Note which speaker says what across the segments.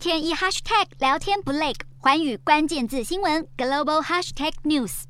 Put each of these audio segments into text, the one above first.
Speaker 1: 天一 hashtag 聊天不累，环宇关键字新闻 global hashtag news。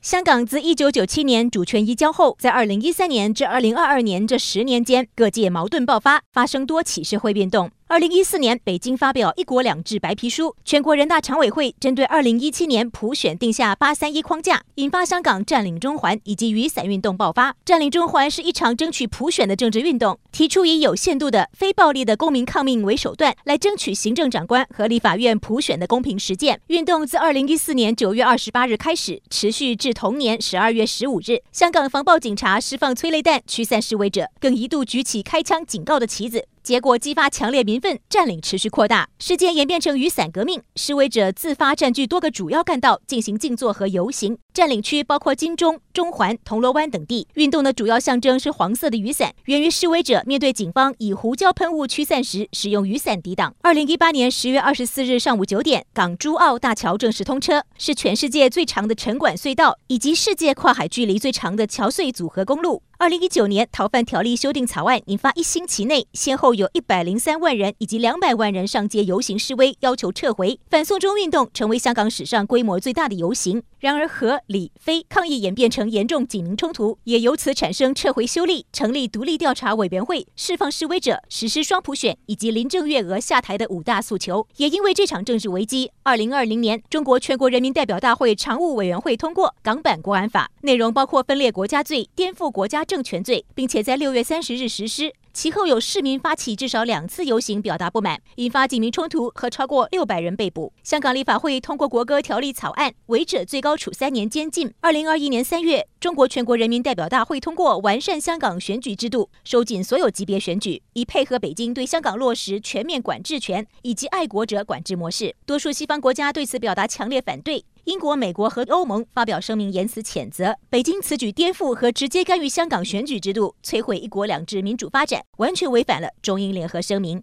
Speaker 2: 香港自一九九七年主权移交后，在二零一三年至二零二二年这十年间，各界矛盾爆发，发生多起社会变动。二零一四年，北京发表“一国两制”白皮书，全国人大常委会针对二零一七年普选定下“八三一”框架，引发香港占领中环以及雨伞运动爆发。占领中环是一场争取普选的政治运动，提出以有限度的非暴力的公民抗命为手段，来争取行政长官和立法院普选的公平实践。运动自二零一四年九月二十八日开始，持续至同年十二月十五日。香港防暴警察释放催泪弹驱散示威者，更一度举起开枪警告的旗子。结果激发强烈民愤，占领持续扩大，事件演变成雨伞革命。示威者自发占据多个主要干道进行静坐和游行。占领区包括金钟、中环、铜锣湾等地。运动的主要象征是黄色的雨伞，源于示威者面对警方以胡椒喷雾驱散时使用雨伞抵挡。二零一八年十月二十四日上午九点，港珠澳大桥正式通车，是全世界最长的城管隧道，以及世界跨海距离最长的桥隧组合公路。二零一九年逃犯条例修订草案引发一星期内先后有一百零三万人以及两百万人上街游行示威，要求撤回反送中运动，成为香港史上规模最大的游行。然而，和李非抗议演变成严重警民冲突，也由此产生撤回修例、成立独立调查委员会、释放示威者、实施双普选以及林郑月娥下台的五大诉求。也因为这场政治危机，二零二零年中国全国人民代表大会常务委员会通过港版国安法，内容包括分裂国家罪、颠覆国家政权罪，并且在六月三十日实施。其后有市民发起至少两次游行表达不满，引发警民冲突和超过六百人被捕。香港立法会通过国歌条例草案，违者最高处三年监禁。二零二一年三月，中国全国人民代表大会通过完善香港选举制度，收紧所有级别选举，以配合北京对香港落实全面管制权以及爱国者管制模式。多数西方国家对此表达强烈反对。英国、美国和欧盟发表声明，严辞谴责北京此举颠覆和直接干预香港选举制度，摧毁“一国两制”民主发展，完全违反了中英联合声明。